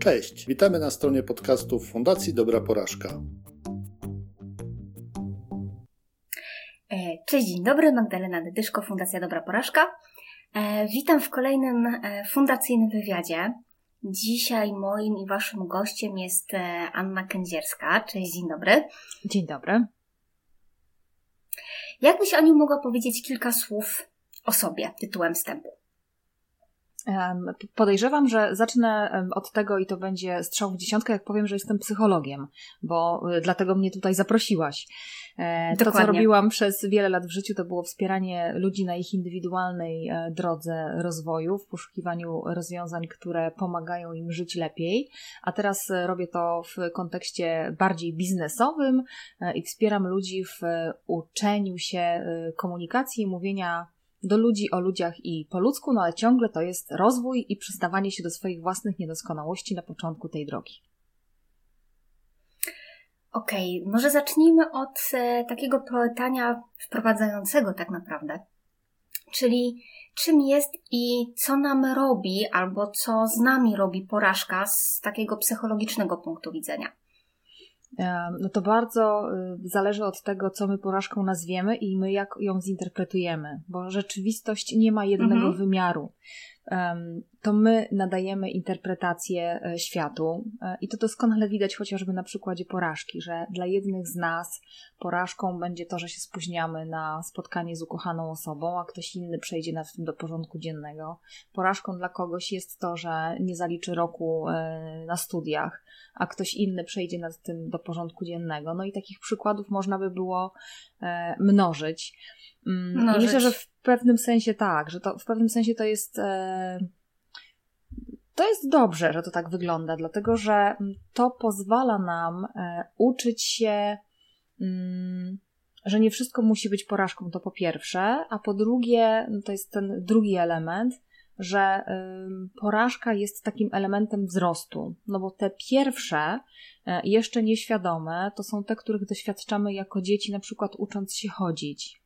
Cześć, witamy na stronie podcastów Fundacji Dobra Porażka. E, cześć, dzień dobry, Magdalena Dydyszko, Fundacja Dobra Porażka. E, witam w kolejnym e, fundacyjnym wywiadzie. Dzisiaj moim i waszym gościem jest Anna Kędzierska. Cześć, dzień dobry. Dzień dobry. Jakbyś Aniu mogła powiedzieć kilka słów o sobie tytułem wstępu? Podejrzewam, że zacznę od tego i to będzie strzał w dziesiątkę, jak powiem, że jestem psychologiem, bo y, dlatego mnie tutaj zaprosiłaś. E, to, co robiłam przez wiele lat w życiu, to było wspieranie ludzi na ich indywidualnej e, drodze rozwoju, w poszukiwaniu rozwiązań, które pomagają im żyć lepiej. A teraz e, robię to w kontekście bardziej biznesowym i wspieram ludzi w uczeniu się komunikacji i mówienia do ludzi o ludziach i po ludzku, no ale ciągle to jest rozwój i przyznawanie się do swoich własnych niedoskonałości na początku tej drogi. Okej, okay, może zacznijmy od e, takiego pytania wprowadzającego tak naprawdę. Czyli czym jest i co nam robi, albo co z nami robi porażka z takiego psychologicznego punktu widzenia? No to bardzo y, zależy od tego, co my porażką nazwiemy i my jak ją zinterpretujemy, bo rzeczywistość nie ma jednego mhm. wymiaru to my nadajemy interpretację e, światu e, i to doskonale widać chociażby na przykładzie porażki, że dla jednych z nas porażką będzie to, że się spóźniamy na spotkanie z ukochaną osobą, a ktoś inny przejdzie nad tym do porządku dziennego. Porażką dla kogoś jest to, że nie zaliczy roku e, na studiach, a ktoś inny przejdzie nad tym do porządku dziennego. No i takich przykładów można by było mnożyć. Mm, I myślę, że w pewnym sensie tak, że to w pewnym sensie to jest. To jest dobrze, że to tak wygląda, dlatego że mm, to pozwala nam e, uczyć się, mm, że nie wszystko musi być porażką, to po pierwsze, a po drugie, no to jest ten drugi element, że porażka jest takim elementem wzrostu. No bo te pierwsze, e, jeszcze nieświadome, to są te, których doświadczamy jako dzieci, na przykład ucząc się chodzić.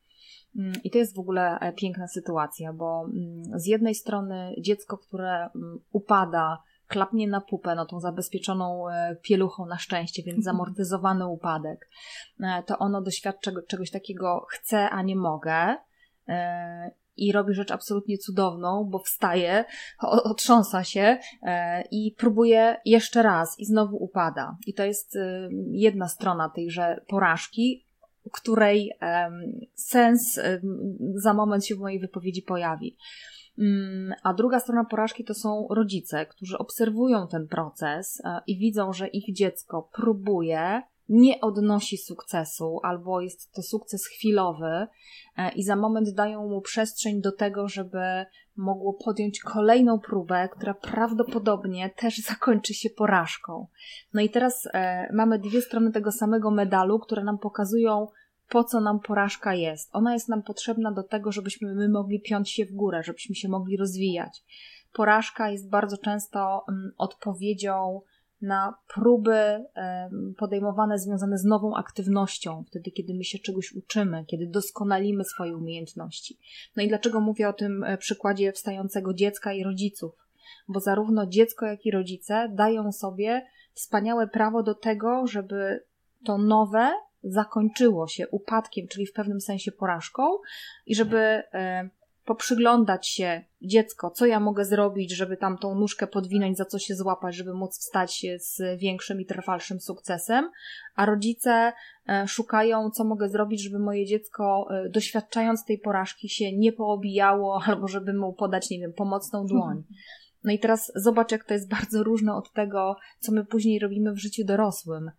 Mm, I to jest w ogóle e, piękna sytuacja, bo mm, z jednej strony dziecko, które mm, upada, klapnie na pupę, no tą zabezpieczoną e, pieluchą na szczęście, więc mhm. zamortyzowany upadek, e, to ono doświadcza czegoś takiego chcę, a nie mogę i robi rzecz absolutnie cudowną, bo wstaje, otrząsa się i próbuje jeszcze raz i znowu upada. I to jest jedna strona tejże porażki, której sens za moment się w mojej wypowiedzi pojawi. Mm, a druga strona porażki to są rodzice, którzy obserwują ten proces e, i widzą, że ich dziecko próbuje, nie odnosi sukcesu, albo jest to sukces chwilowy, e, i za moment dają mu przestrzeń do tego, żeby mogło podjąć kolejną próbę, która prawdopodobnie też zakończy się porażką. No i teraz e, mamy dwie strony tego samego medalu, które nam pokazują, po co nam porażka jest. Ona jest nam potrzebna do tego, żebyśmy my mogli piąć się w górę, żebyśmy się mogli rozwijać. Porażka jest bardzo często mm, odpowiedzią na próby podejmowane związane z nową aktywnością, wtedy kiedy my się czegoś uczymy, kiedy doskonalimy swoje umiejętności. No i dlaczego mówię o tym e, przykładzie wstającego dziecka i rodziców? Bo zarówno dziecko, jak i rodzice dają sobie wspaniałe prawo do tego, żeby to nowe zakończyło się upadkiem, czyli w pewnym sensie porażką, i żeby e, poprzyglądać się dziecko, co ja mogę zrobić, żeby tam tą nóżkę podwinąć, za co się złapać, żeby móc wstać z większym i trwalszym sukcesem, a rodzice e, szukają, co mogę zrobić, żeby moje dziecko, e, doświadczając tej porażki, się nie poobijało, albo żeby mu podać, nie wiem, pomocną dłoń. No i teraz zobacz, jak to jest bardzo różne od tego, co my później robimy w życiu dorosłym.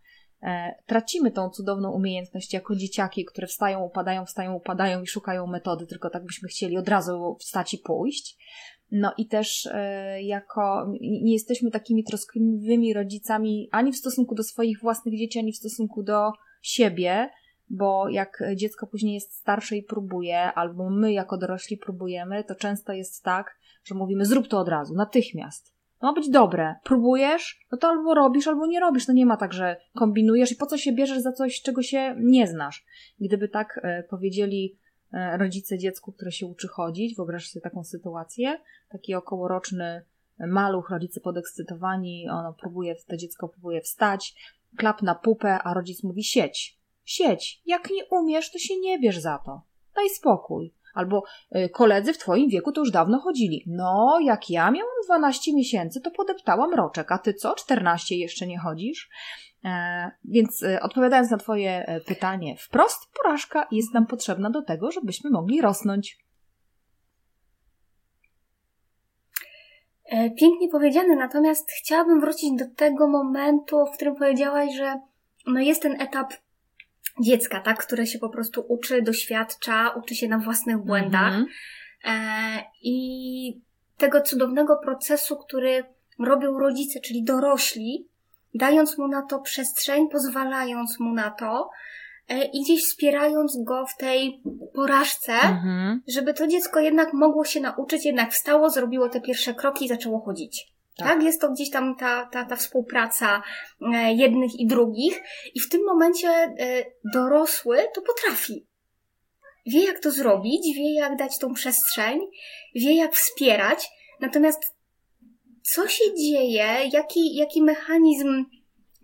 E, tracimy tą cudowną umiejętność jako dzieciaki, które wstają, upadają, wstają, upadają i szukają metody, tylko tak byśmy chcieli od razu wstać i pójść. No i też e, jako nie jesteśmy takimi troskliwymi rodzicami ani w stosunku do swoich własnych dzieci, ani w stosunku do siebie, bo jak dziecko później jest starsze i próbuje, albo my jako dorośli próbujemy, to często jest tak, że mówimy zrób to od razu, natychmiast. Ma być dobre. Próbujesz, no to albo robisz, albo nie robisz. No nie ma tak, że kombinujesz i po co się bierzesz za coś, czego się nie znasz. Gdyby tak e, powiedzieli e, rodzice dziecku, które się uczy chodzić, wyobraź sobie taką sytuację, taki okołoroczny maluch, rodzice podekscytowani, ono próbuje, to dziecko próbuje wstać, klap na pupę, a rodzic mówi sieć, sieć, jak nie umiesz, to się nie bierz za to, daj spokój. Albo y, koledzy w twoim wieku to już dawno chodzili. No, jak ja miałam 12 miesięcy, to podeptałam roczek, a ty co, 14 jeszcze nie chodzisz? E, więc e, odpowiadając na Twoje e, pytanie wprost, porażka jest nam potrzebna do tego, żebyśmy mogli rosnąć. Pięknie powiedziane, natomiast chciałabym wrócić do tego momentu, w którym powiedziałaś, że no jest ten etap dziecka, tak, które się po prostu uczy, doświadcza, uczy się na własnych błędach mm -hmm. i tego cudownego procesu, który robią rodzice, czyli dorośli, dając mu na to przestrzeń, pozwalając mu na to e, i gdzieś wspierając go w tej porażce, mhm. żeby to dziecko jednak mogło się nauczyć, jednak wstało, zrobiło te pierwsze kroki i zaczęło chodzić. Tak. tak, jest to gdzieś tam ta, ta, ta współpraca e, jednych i drugich, i w tym momencie e, dorosły to potrafi. Wie, jak to zrobić, wie, jak dać tą przestrzeń, wie, jak wspierać, natomiast co się dzieje, jaki, jaki mechanizm,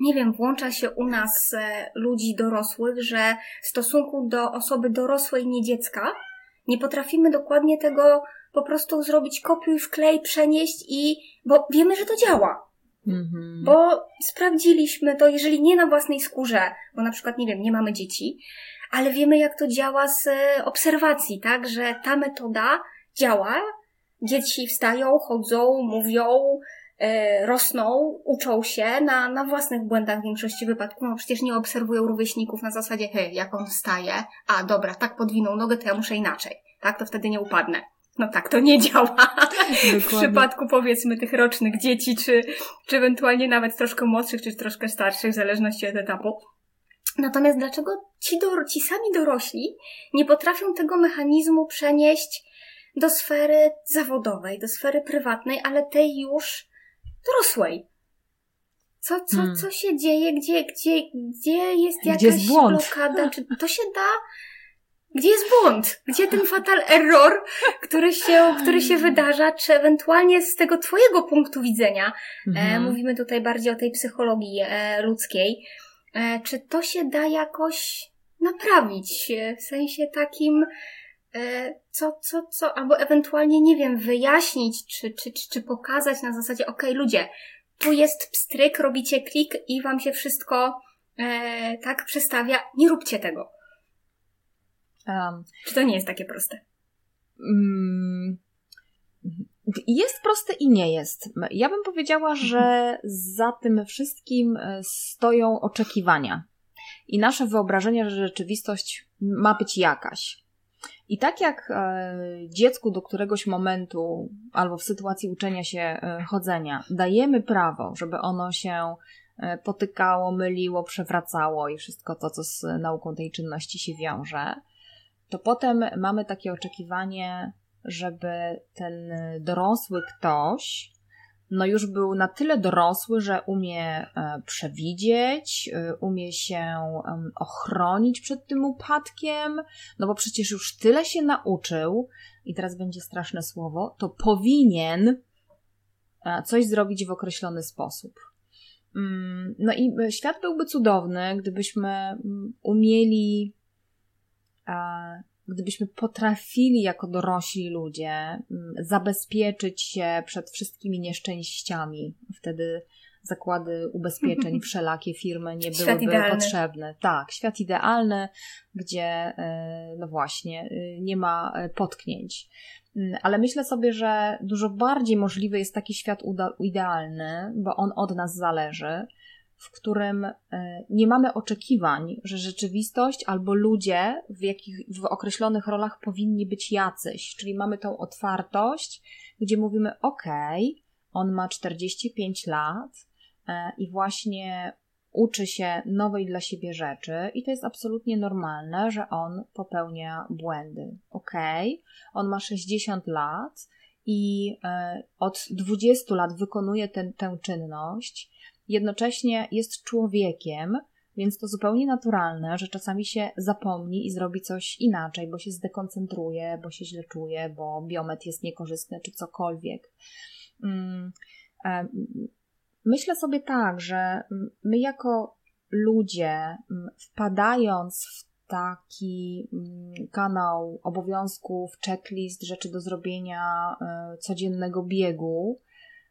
nie wiem, włącza się u nas e, ludzi dorosłych, że w stosunku do osoby dorosłej, nie dziecka, nie potrafimy dokładnie tego po prostu zrobić kopiuj, wklej, przenieść i, bo wiemy, że to działa. Mhm. Bo sprawdziliśmy to, jeżeli nie na własnej skórze, bo na przykład, nie wiem, nie mamy dzieci, ale wiemy, jak to działa z e, obserwacji, tak, że ta metoda działa Dzieci wstają, chodzą, mówią, e, rosną, uczą się na, na własnych błędach w większości wypadków. No przecież nie obserwują rówieśników na zasadzie, hej, jak on wstaje, a dobra, tak podwinął nogę, to ja muszę inaczej. Tak, to wtedy nie upadnę. No tak, to nie działa. Dokładnie. W przypadku powiedzmy tych rocznych dzieci, czy, czy ewentualnie nawet troszkę młodszych, czy troszkę starszych, w zależności od etapu. Natomiast dlaczego ci, do, ci sami dorośli nie potrafią tego mechanizmu przenieść do sfery zawodowej, do sfery prywatnej, ale tej już dorosłej. Co, co, hmm. co się dzieje, gdzie, gdzie, gdzie jest jakaś gdzie jest blokada, czy to się da gdzie jest błąd? Gdzie ten fatal error, który się, który się wydarza, czy ewentualnie z tego Twojego punktu widzenia, e, mhm. e, mówimy tutaj bardziej o tej psychologii e, ludzkiej, e, czy to się da jakoś naprawić? E, w sensie takim, E, co, co, co, albo ewentualnie, nie wiem, wyjaśnić, czy, czy, czy, czy pokazać na zasadzie, ok, ludzie, tu jest pstryk, robicie klik i wam się wszystko e, tak przestawia, nie róbcie tego. Um, czy to nie jest takie proste? Um, jest proste i nie jest. Ja bym powiedziała, że za tym wszystkim e, stoją oczekiwania i nasze wyobrażenie, że rzeczywistość ma być jakaś. I tak jak e, dziecku do któregoś momentu albo w sytuacji uczenia się e, chodzenia dajemy prawo, żeby ono się potykało, myliło, przewracało i wszystko to, co z nauką tej czynności się wiąże, to potem mamy takie oczekiwanie, żeby ten dorosły ktoś no już był na tyle dorosły, że umie e, przewidzieć, e, umie się ochronić przed tym upadkiem, no bo przecież już tyle się nauczył, i teraz będzie straszne słowo, to powinien e, coś zrobić w określony sposób. Mm, no i świat byłby cudowny, gdybyśmy mm, umieli gdybyśmy potrafili jako dorośli ludzie mm, zabezpieczyć się przed wszystkimi nieszczęściami, wtedy zakłady ubezpieczeń, wszelakie firmy nie byłyby potrzebne. Tak, świat idealny, gdzie e, no właśnie e, nie ma e, potknięć. Mm, ale myślę sobie, że dużo bardziej możliwy jest taki świat idealny, bo on od nas zależy w którym e, nie mamy oczekiwań, że rzeczywistość albo ludzie w, jakich, w określonych rolach powinni być jacyś. Czyli mamy tą otwartość, gdzie mówimy: OK, on ma 45 lat e, i właśnie uczy się nowej dla siebie rzeczy, i to jest absolutnie normalne, że on popełnia błędy. OK, on ma 60 lat i e, od 20 lat wykonuje ten, tę czynność jednocześnie jest człowiekiem, więc to zupełnie naturalne, że czasami się zapomni i zrobi coś inaczej, bo się zdekoncentruje, bo się źle czuje, bo biometr jest niekorzystny, czy cokolwiek. Mm, myślę sobie tak, że my jako ludzie, wpadając w taki kanał obowiązków, checklist, rzeczy do zrobienia, e, codziennego biegu,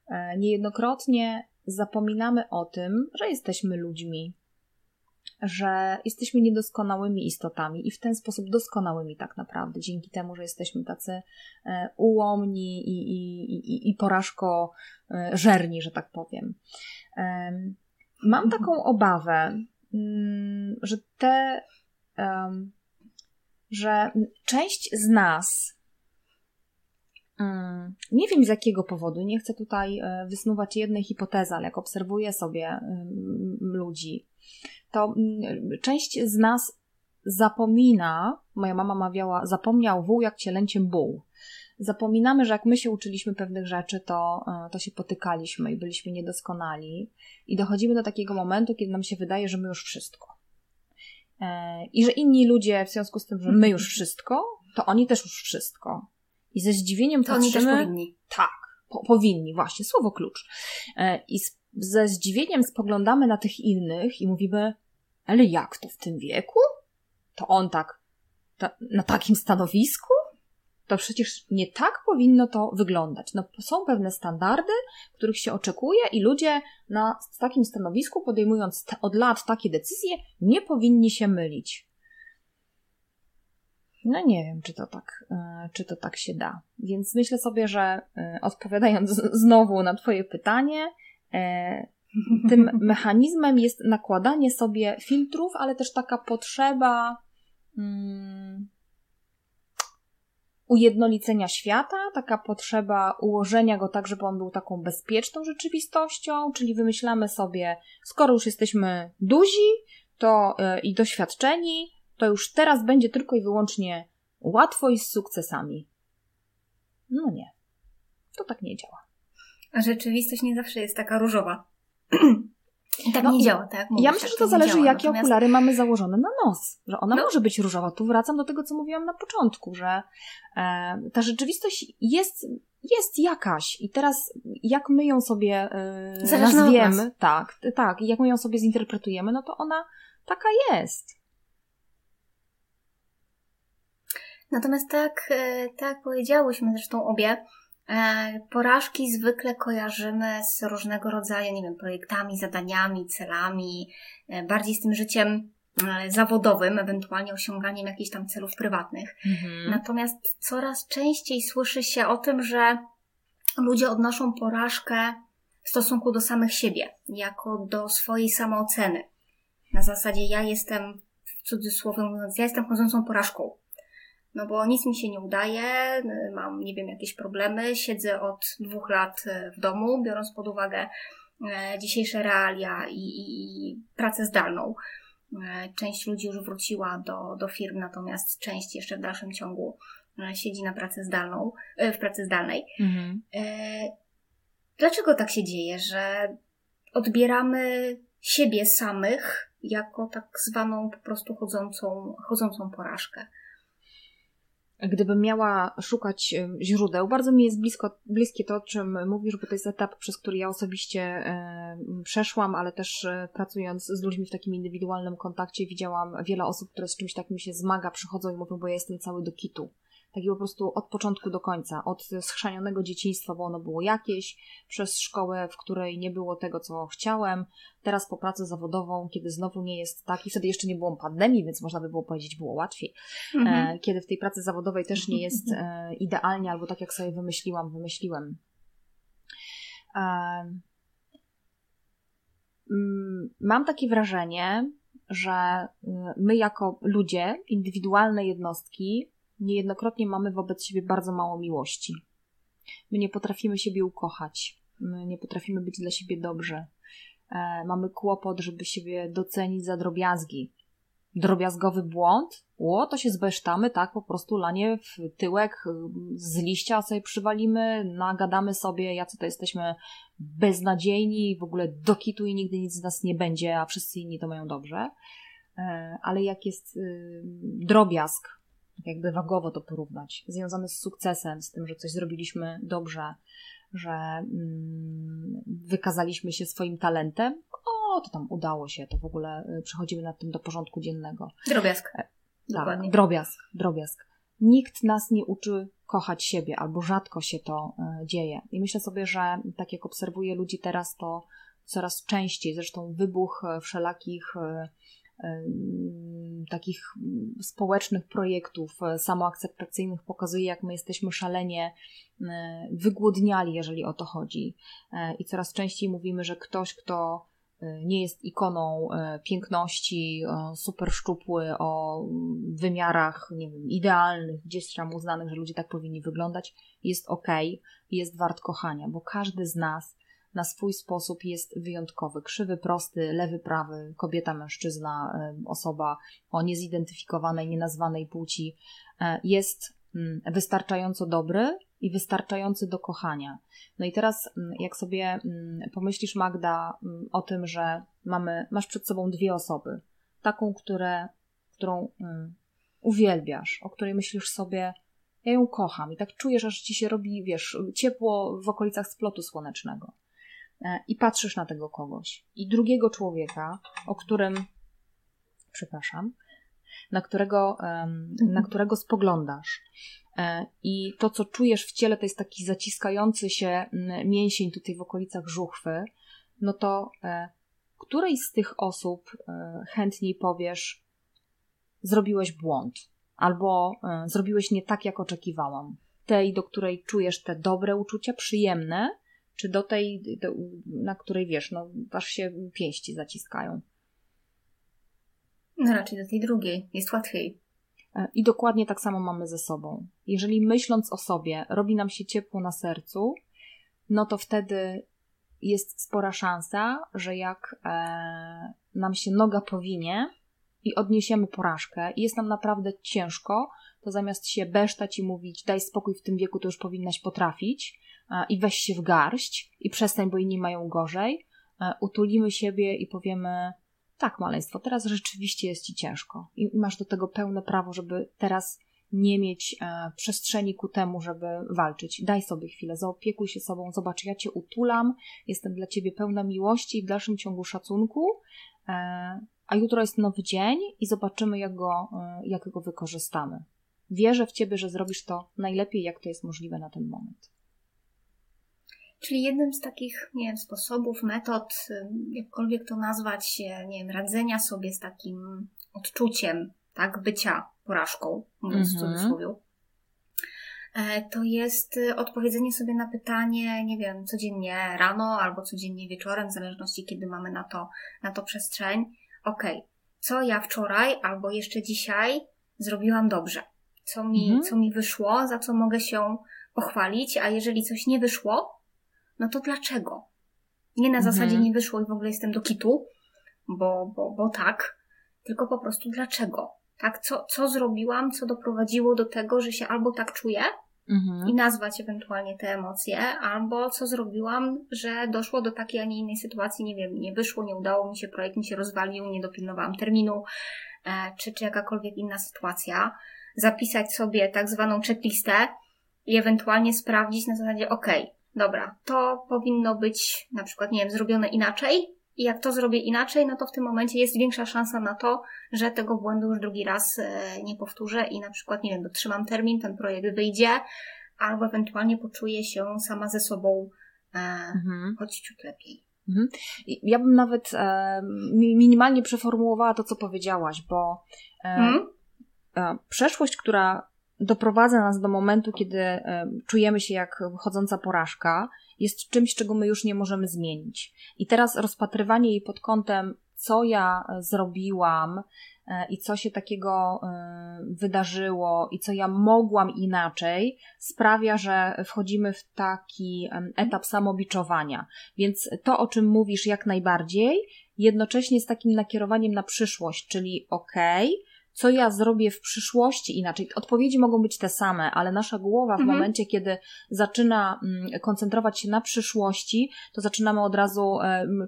e, niejednokrotnie zapominamy o tym, że jesteśmy ludźmi, że jesteśmy niedoskonałymi istotami i w ten sposób doskonałymi tak naprawdę, dzięki temu, że jesteśmy tacy e, ułomni i, i, i, i porażko e, żerni, że tak powiem. Mam mhm. taką obawę, mm, że te, że część z nas nie wiem z jakiego powodu, nie chcę tutaj e, wysnuwać jednej hipotezy, ale jak obserwuję sobie ludzi, to mm, część z nas zapomina, moja mama mawiała, zapomniał wół jak cielęciem buł. Zapominamy, że jak my się uczyliśmy pewnych rzeczy, to, e, to się potykaliśmy i byliśmy niedoskonali. I dochodzimy do takiego momentu, kiedy nam się wydaje, że my już wszystko. E, I że inni ludzie, w związku z tym, że my już wszystko, to oni też już wszystko. I ze zdziwieniem to patrzymy... Oni też powinni. Tak, po, powinni, właśnie, słowo klucz. E, I z ze zdziwieniem spoglądamy na tych innych i mówimy, ale jak to w tym wieku? To on tak, ta, na takim stanowisku? To przecież nie tak powinno to wyglądać. No, są pewne standardy, których się oczekuje, i ludzie na takim stanowisku, podejmując od lat takie decyzje, nie powinni się mylić. No nie wiem, czy to tak, e, czy to tak się da. Więc myślę sobie, że e, odpowiadając znowu na Twoje pytanie, E, tym mechanizmem jest nakładanie sobie filtrów, ale też taka potrzeba um, ujednolicenia świata, taka potrzeba ułożenia go tak, żeby on był taką bezpieczną rzeczywistością, czyli wymyślamy sobie, skoro już jesteśmy duzi to, i doświadczeni, to już teraz będzie tylko i wyłącznie łatwo i z sukcesami. No nie, to tak nie działa. A rzeczywistość nie zawsze jest taka różowa. Tak no, nie działa, tak? Mówisz, ja myślę, że to zależy, działa. jakie Natomiast... okulary mamy założone na nos. Że ona no. może być różowa. Tu wracam do tego, co mówiłam na początku, że e, ta rzeczywistość jest, jest jakaś. I teraz, jak my ją sobie e, nazwiemy, tak, tak, jak my ją sobie zinterpretujemy, no to ona taka jest. Natomiast tak, e, tak powiedziałyśmy zresztą obie, E, porażki zwykle kojarzymy z różnego rodzaju, nie wiem, projektami, zadaniami, celami, e, bardziej z tym życiem zawodowym, ewentualnie osiąganiem jakichś tam celów prywatnych. Mhm. Natomiast coraz częściej słyszy się o tym, że ludzie odnoszą porażkę w stosunku do samych siebie, jako do swojej samooceny. Na zasadzie ja jestem, w cudzysłowie mówiąc, ja jestem chodzącą porażką no bo nic mi się nie udaje, mam, nie wiem, jakieś problemy, siedzę od dwóch lat y, w domu, biorąc pod uwagę e, dzisiejsze realia i, i, i pracę zdalną. E, część ludzi już wróciła do, do firm, natomiast część jeszcze w dalszym ciągu e, siedzi na pracę zdalną, w pracy zdalnej. Mhm. Dlaczego tak się dzieje, że odbieramy siebie samych jako tak zwaną po prostu chodzącą, chodzącą porażkę? Gdybym miała szukać źródeł, bardzo mi jest blisko, bliskie to, o czym mówisz, bo to jest etap, przez który ja osobiście e, przeszłam, ale też e, pracując z ludźmi w takim indywidualnym kontakcie widziałam wiele osób, które z czymś takim się zmaga, przychodzą i mówią, bo ja jestem cały do kitu taki po prostu od początku do końca, od schrzanionego dzieciństwa, bo ono było jakieś, przez szkołę, w której nie było tego, co chciałem, teraz po pracę zawodową, kiedy znowu nie jest tak, i wtedy jeszcze nie było pandemii, więc można by było powiedzieć, było łatwiej, mhm. e, kiedy w tej pracy zawodowej też nie jest e, idealnie, albo tak jak sobie wymyśliłam, wymyśliłem. E, mm, mam takie wrażenie, że my jako ludzie, indywidualne jednostki, niejednokrotnie mamy wobec siebie bardzo mało miłości. My nie potrafimy siebie ukochać, my nie potrafimy być dla siebie dobrze. E, mamy kłopot, żeby siebie docenić za drobiazgi. Drobiazgowy błąd? Ło, to się zbesztamy, tak, po prostu lanie w tyłek z liścia sobie przywalimy, nagadamy sobie, jacy to jesteśmy beznadziejni, w ogóle do kitu i nigdy nic z nas nie będzie, a wszyscy inni to mają dobrze. E, ale jak jest y, drobiazg, jakby wagowo to porównać, związane z sukcesem, z tym, że coś zrobiliśmy dobrze, że mm, wykazaliśmy się swoim talentem, o, to tam udało się, to w ogóle y, przechodzimy nad tym do porządku dziennego. Drobiazg. E, tak, drobiazg, drobiazg. Nikt nas nie uczy kochać siebie, albo rzadko się to e, dzieje. I myślę sobie, że tak jak obserwuję ludzi teraz, to coraz częściej, zresztą wybuch e, wszelakich takich społecznych projektów samoakceptacyjnych pokazuje, jak my jesteśmy szalenie wygłodniali, jeżeli o to chodzi. I coraz częściej mówimy, że ktoś, kto nie jest ikoną piękności, super szczupły, o wymiarach nie wiem, idealnych, gdzieś tam uznanych, że ludzie tak powinni wyglądać, jest ok, jest wart kochania, bo każdy z nas na swój sposób jest wyjątkowy. Krzywy, prosty, lewy, prawy, kobieta, mężczyzna, y, osoba o niezidentyfikowanej, nienazwanej płci jest mm, wystarczająco dobry i wystarczający do kochania. No i teraz, mm, jak sobie mm, pomyślisz, Magda, o tym, że mamy, masz przed sobą dwie osoby, taką, które, którą uwielbiasz, o której myślisz sobie, ja ją kocham i tak czujesz, aż ci się robi, wiesz, ciepło w okolicach splotu słonecznego. E, I patrzysz na tego kogoś. I drugiego człowieka, o którym, przepraszam, na którego, na mhm. którego spoglądasz. E, I to, co czujesz w ciele, to jest taki zaciskający się mięsień tutaj w okolicach żuchwy, no to e, której z tych osób chętniej powiesz, zrobiłeś błąd, albo zrobiłeś nie tak, jak oczekiwałam? Tej, do której czujesz te dobre uczucia, przyjemne, czy do tej, do, na której wiesz, no, aż się pięści zaciskają? No raczej do tej drugiej, jest łatwiej. E, I dokładnie tak samo mamy ze sobą. Jeżeli myśląc o sobie robi nam się ciepło na sercu, no to wtedy jest spora szansa, że jak e, nam się noga powinie i odniesiemy porażkę. I jest nam naprawdę ciężko, to zamiast się besztać i mówić daj spokój w tym wieku, to już powinnaś potrafić i weź się w garść i przestań, bo inni mają gorzej, utulimy siebie i powiemy tak, maleństwo, teraz rzeczywiście jest ci ciężko. I masz do tego pełne prawo, żeby teraz nie mieć e, przestrzeni ku temu, żeby walczyć. Daj sobie chwilę, zaopiekuj się sobą, zobacz, ja cię utulam, jestem dla ciebie pełna miłości i w dalszym ciągu szacunku, e, a jutro jest nowy dzień i zobaczymy, jak go, e, jak go wykorzystamy. Wierzę w ciebie, że zrobisz to najlepiej, jak to jest możliwe na ten moment. Czyli jednym z takich, nie wiem, sposobów, metod, jakkolwiek to nazwać, nie wiem, radzenia sobie z takim odczuciem, tak, bycia porażką, mówiąc w mhm. cudzysłowie, e, to jest y, odpowiedzenie sobie na pytanie, nie wiem, codziennie rano albo codziennie wieczorem, w zależności kiedy mamy na to, na to przestrzeń. Ok, co ja wczoraj albo jeszcze dzisiaj zrobiłam dobrze? Co mi, mhm. co mi wyszło, za co mogę się pochwalić, a jeżeli coś nie wyszło, no to dlaczego? Nie na mhm. zasadzie nie wyszło i w ogóle jestem do kitu, bo, bo, bo tak, tylko po prostu dlaczego? Tak, co, co zrobiłam, co doprowadziło do tego, że się albo tak czuję mhm. i nazwać ewentualnie te emocje, albo co zrobiłam, że doszło do takiej, a nie innej sytuacji, nie wiem, nie wyszło, nie udało mi się, projekt mi się rozwalił, nie dopilnowałam terminu, e, czy, czy jakakolwiek inna sytuacja. Zapisać sobie tak zwaną checklistę i ewentualnie sprawdzić na zasadzie, ok, dobra, to powinno być na przykład, nie wiem, zrobione inaczej. I jak to zrobię inaczej, no to w tym momencie jest większa szansa na to, że tego błędu już drugi raz e, nie powtórzę i na przykład, nie wiem, dotrzymam termin, ten projekt wyjdzie, albo ewentualnie poczuję się sama ze sobą e, mhm. choć ciut lepiej. Mhm. Ja bym nawet e, minimalnie przeformułowała to, co powiedziałaś, bo e, mhm. e, przeszłość, która doprowadza nas do momentu, kiedy e, czujemy się jak chodząca porażka, jest czymś, czego my już nie możemy zmienić. I teraz rozpatrywanie jej pod kątem, co ja zrobiłam e, i co się takiego e, wydarzyło i co ja mogłam inaczej, sprawia, że wchodzimy w taki etap samobiczowania. Więc to, o czym mówisz, jak najbardziej, jednocześnie z takim nakierowaniem na przyszłość, czyli okej, okay, co ja zrobię w przyszłości inaczej. Odpowiedzi mogą być te same, ale nasza głowa w mhm. momencie, kiedy zaczyna mm, koncentrować się na przyszłości, to zaczynamy od razu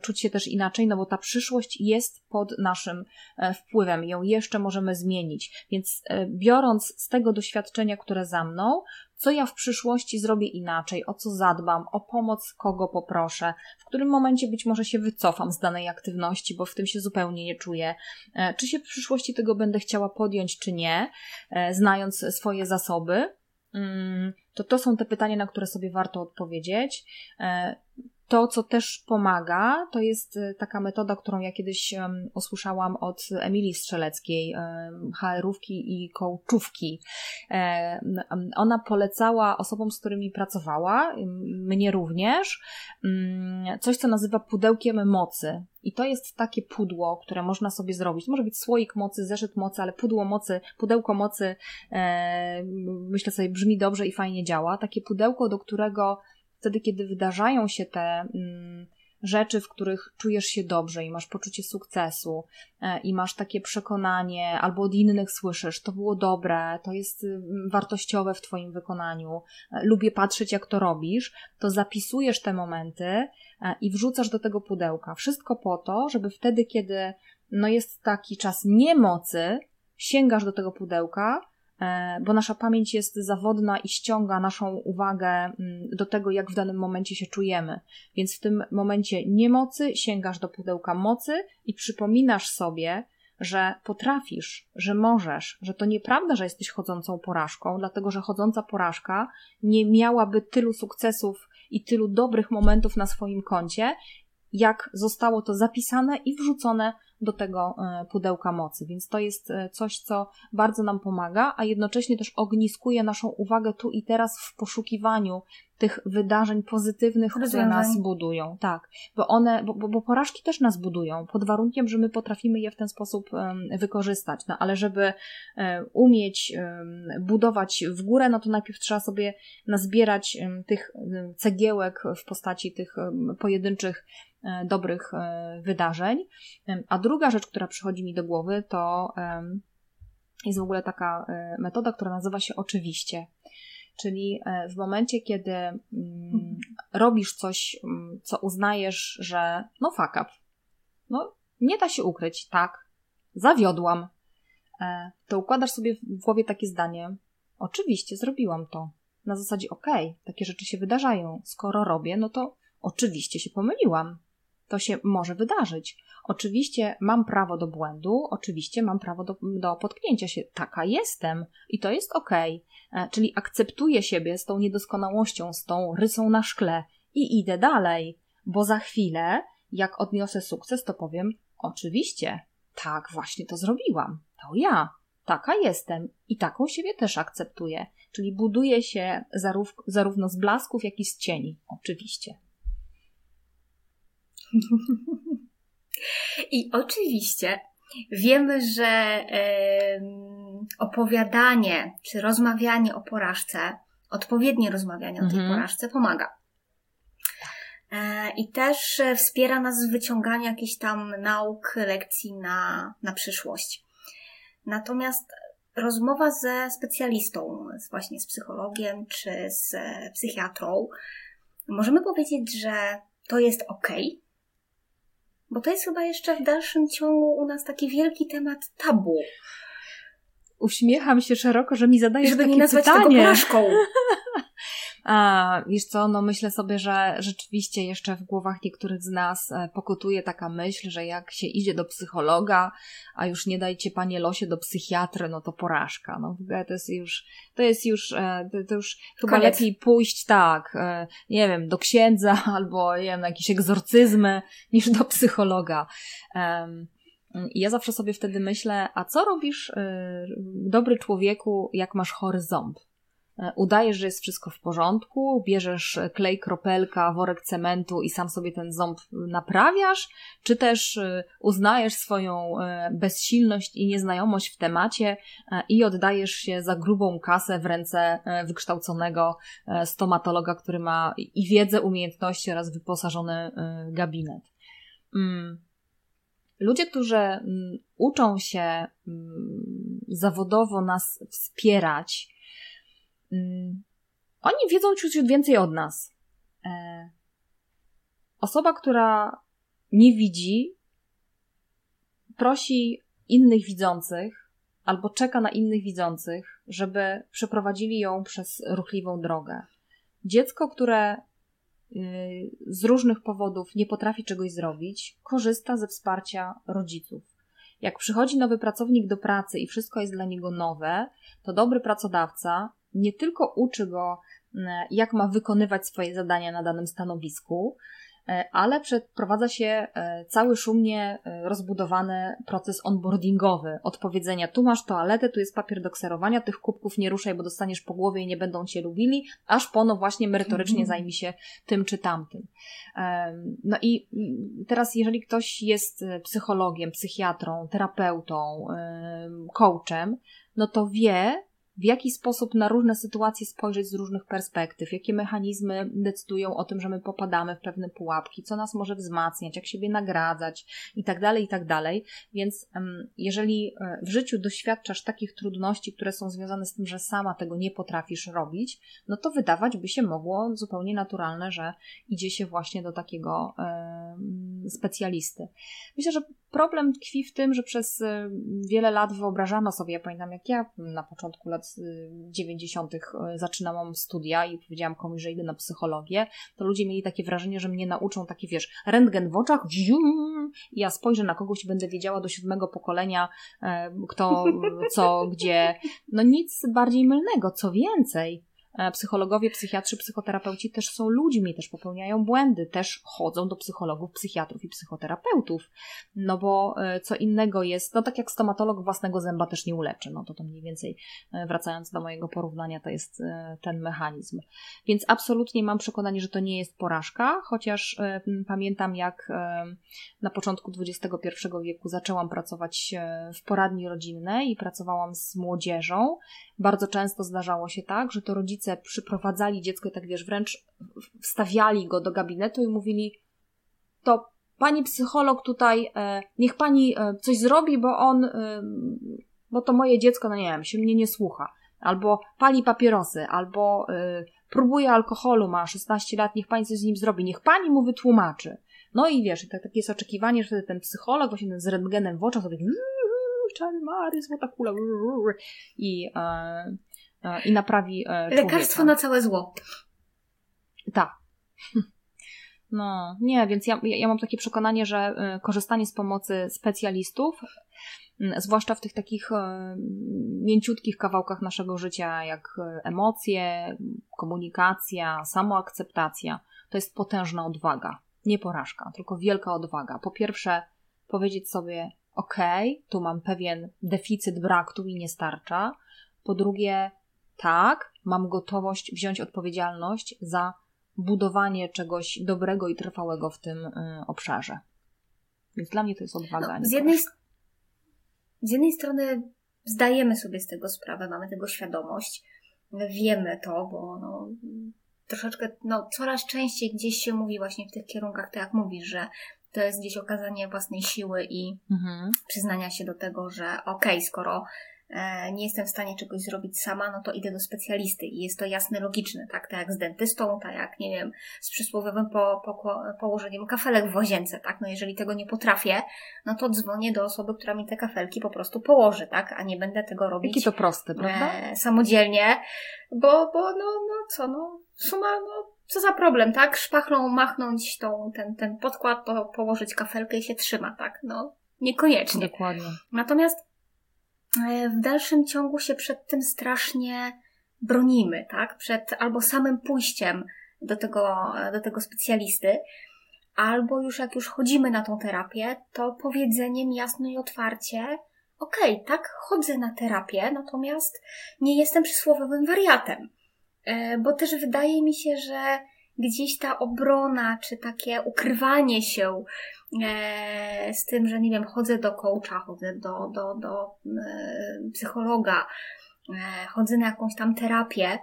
czuć się też inaczej, no bo ta przyszłość jest pod naszym e, wpływem, ją jeszcze możemy zmienić. Więc e, biorąc z tego doświadczenia, które za mną, co ja w przyszłości zrobię inaczej, o co zadbam, o pomoc kogo poproszę, w którym momencie być może się wycofam z danej aktywności, bo w tym się zupełnie nie czuję, e, czy się w przyszłości tego będę chciała podjąć, czy nie, e, znając swoje zasoby. Mm, to to są te pytania, na które sobie warto odpowiedzieć. E, to, co też pomaga, to jest e, taka metoda, którą ja kiedyś usłyszałam od Emilii Strzeleckiej, HR-ówki i kołczówki. Um, ona polecała osobom, z którymi pracowała, mnie również, coś, co nazywa pudełkiem mocy. I to jest takie pudło, które można sobie zrobić. Może być słoik mocy, zeszyt mocy, ale pudło mocy, pudełko mocy, e, myślę sobie, brzmi dobrze i fajnie działa. Takie pudełko, do którego wtedy, kiedy wydarzają się te mm, rzeczy, w których czujesz się dobrze i masz poczucie sukcesu e, i masz takie przekonanie, albo od innych słyszysz, to było dobre, to jest y, wartościowe w Twoim wykonaniu, e, lubię patrzeć, jak to robisz, to zapisujesz te momenty e, i wrzucasz do tego pudełka. Wszystko po to, żeby wtedy, kiedy no jest taki czas niemocy, sięgasz do tego pudełka bo nasza pamięć jest zawodna i ściąga naszą uwagę mm, do tego, jak w danym momencie się czujemy. Więc w tym momencie niemocy sięgasz do pudełka mocy i przypominasz sobie, że potrafisz, że możesz, że to nieprawda, że jesteś chodzącą porażką, dlatego że chodząca porażka nie miałaby tylu sukcesów i tylu dobrych momentów na swoim koncie, jak zostało to zapisane i wrzucone do tego e, pudełka mocy. Więc to jest e, coś, co bardzo nam pomaga, a jednocześnie też ogniskuje naszą uwagę tu i teraz w poszukiwaniu tych wydarzeń pozytywnych, które nas budują. Tak, bo one, bo, bo, porażki też nas budują, pod warunkiem, że my potrafimy je w ten sposób wykorzystać. No ale żeby um, umieć um, budować w górę, no to najpierw trzeba sobie nazbierać tych cegiełek w postaci tych pojedynczych E, dobrych e, wydarzeń. A druga rzecz, która przychodzi mi do głowy, to jest w ogóle taka e, metoda, która nazywa się oczywiście. Czyli w momencie, kiedy mm, robisz coś, mm, co uznajesz, że no fuck up, no nie da się ukryć, tak, zawiodłam, to układasz sobie w głowie takie zdanie, oczywiście zrobiłam to. Na zasadzie, okej, okay, takie rzeczy się wydarzają. Skoro robię, no to oczywiście się pomyliłam to się może wydarzyć. Oczywiście mam prawo do błędu, oczywiście mam prawo do, do potknięcia się. Taka jestem i to jest ok. E, czyli akceptuję siebie z tą niedoskonałością, z tą rysą na szkle i idę dalej, bo za chwilę, jak odniosę sukces, to powiem: Oczywiście, tak właśnie to zrobiłam. To ja. Taka jestem i taką siebie też akceptuję. Czyli buduję się zarówno z blasków, jak i z cieni. Oczywiście. I oczywiście wiemy, że opowiadanie czy rozmawianie o porażce, odpowiednie rozmawianie o tej mhm. porażce pomaga. E, I też wspiera nas w wyciąganiu jakichś tam nauk, lekcji na, na przyszłość. Natomiast rozmowa ze specjalistą, właśnie z psychologiem czy z psychiatrą, możemy powiedzieć, że to jest ok, bo to jest chyba jeszcze w dalszym ciągu u nas taki wielki temat tabu. Uśmiecham się szeroko, że mi zadajesz Żeby takie nie nazwać pytanie. tego porażką. A, wiesz co, no myślę sobie, że rzeczywiście jeszcze w głowach niektórych z nas e, pokutuje taka myśl, że jak się idzie do psychologa, a już nie dajcie panie losie do psychiatry, no to porażka. No w ogóle to jest już, to jest już, e, to, już chyba Koniec. lepiej pójść tak, e, nie wiem, do księdza albo nie wiem, na jakieś egzorcyzmy niż do psychologa. Um, i ja zawsze sobie wtedy myślę, a co robisz, dobry człowieku, jak masz chory ząb? E, udajesz, że jest wszystko w porządku, bierzesz klej, kropelka, worek cementu i sam sobie ten ząb naprawiasz, czy też e, uznajesz swoją e, bezsilność i nieznajomość w temacie i oddajesz się za grubą kasę w ręce wykształconego stomatologa, który ma i wiedzę, umiejętności oraz wyposażony gabinet. Mm. Ludzie, którzy mm, uczą się mm, zawodowo nas wspierać, oni wiedzą ciut więcej od nas. E, osoba, która nie widzi, prosi innych widzących, albo czeka na innych widzących, żeby przeprowadzili ją przez ruchliwą drogę. Dziecko, które y, z różnych powodów nie potrafi czegoś zrobić, korzysta ze wsparcia rodziców. Jak przychodzi nowy pracownik do pracy i wszystko jest dla niego nowe, to dobry pracodawca nie tylko uczy go, jak ma wykonywać swoje zadania na danym stanowisku, E, ale przeprowadza się e, cały szumnie e, rozbudowany proces onboardingowy. Od powiedzenia, tu masz toaletę, tu jest papier do kserowania, tych kubków nie ruszaj, bo dostaniesz po głowie i nie będą cię lubili, aż po no właśnie merytorycznie mhm. zajmie się tym czy tamtym. No i teraz, jeżeli ktoś jest psychologiem, psychiatrą, terapeutą, coachem, no to wie, w jaki sposób na różne sytuacje spojrzeć z różnych perspektyw, jakie mechanizmy decydują o tym, że my popadamy w pewne pułapki, co nas może wzmacniać, jak siebie nagradzać i tak dalej, i tak. Więc jeżeli e, w życiu doświadczasz takich trudności, które są związane z tym, że sama tego nie potrafisz robić, no to wydawać by się mogło zupełnie naturalne, że idzie się właśnie do takiego specjalisty. Myślę, że problem tkwi w tym, że przez e, wiele lat wyobrażano sobie, ja pamiętam jak ja na początku lat 90. Y, zaczynałam studia i powiedziałam komuś, że idę na psychologię, to ludzie mieli takie wrażenie, że mnie nauczą taki, wiesz, rentgen w oczach, i ja spojrzę na kogoś i będę wiedziała do siódmego pokolenia, e, kto, co, gdzie. No nic bardziej mylnego, co więcej. E, psychologowie, psychiatrzy, psychoterapeuci też są ludźmi, też popełniają błędy, też chodzą do psychologów, psychiatrów i psychoterapeutów. No bo e, co innego jest, no tak jak stomatolog własnego zęba też nie uleczy, no to to mniej więcej e, wracając do mojego porównania, to jest ten mechanizm. Więc absolutnie mam przekonanie, że to nie jest porażka, chociaż pamiętam jak na początku XXI wieku zaczęłam pracować w poradni rodzinnej i pracowałam z młodzieżą. Bardzo często zdarzało się tak, że to rodzice rodzice przyprowadzali dziecko i tak wiesz, wręcz wstawiali go do gabinetu i mówili, to pani psycholog tutaj, e, niech pani e, coś zrobi, bo on, e, bo to moje dziecko, no nie wiem, się mnie nie słucha. Albo pali papierosy, albo próbuje alkoholu, ma 16 lat, niech pani coś z nim zrobi, niech pani mu wytłumaczy. No i wiesz, tak, takie jest oczekiwanie, że wtedy ten psycholog właśnie ten z rentgenem w oczach, to taki czarny Mary, złota kula i i naprawi e, człowieka. Lekarstwo na całe zło. Tak. No, nie, więc ja, ja mam takie przekonanie, że e, korzystanie z pomocy specjalistów, zwłaszcza w tych takich mięciutkich kawałkach naszego życia, jak emocje, komunikacja, samoakceptacja, to jest potężna odwaga. Nie porażka, tylko wielka odwaga. Po pierwsze, powiedzieć sobie, ok, tu mam pewien deficyt, brak, tu mi nie starcza. Po drugie, tak, mam gotowość wziąć odpowiedzialność za budowanie czegoś dobrego i trwałego w tym y, obszarze. Więc dla mnie to jest odwaga. No, z, jednej, z jednej strony zdajemy sobie z tego sprawę, mamy tego świadomość, wiemy to, bo no, troszeczkę, no, coraz częściej gdzieś się mówi właśnie w tych kierunkach, tak jak mówisz, że to jest gdzieś okazanie własnej siły i mhm. przyznania się do tego, że okej, okay, skoro nie jestem w stanie czegoś zrobić sama, no to idę do specjalisty i jest to jasne, logiczne, tak? Tak jak z dentystą, tak jak, nie wiem, z przysłowiowym po, po, położeniem kafelek w łazience, tak? No jeżeli tego nie potrafię, no to dzwonię do osoby, która mi te kafelki po prostu położy, tak? A nie będę tego robić. Jakie to proste, prawda? E, samodzielnie, bo, bo no, no co, no, suma, no, co za problem, tak? Szpachlą machnąć tą, ten, ten podkład, po, położyć kafelkę i się trzyma, tak? No, niekoniecznie. Dokładnie. Natomiast E, w dalszym ciągu się przed tym strasznie bronimy, tak? Przed albo samym pójściem do tego, do tego specjalisty, albo już jak już chodzimy na tą terapię, to powiedzeniem jasno i otwarcie, okej, okay, tak, chodzę na terapię, natomiast nie jestem przysłowiowym wariatem. E, bo też wydaje mi się, że gdzieś ta obrona, czy takie ukrywanie się e, z tym, że nie wiem, chodzę do coacha, chodzę do, do, do e, psychologa, e, chodzę na jakąś tam terapię,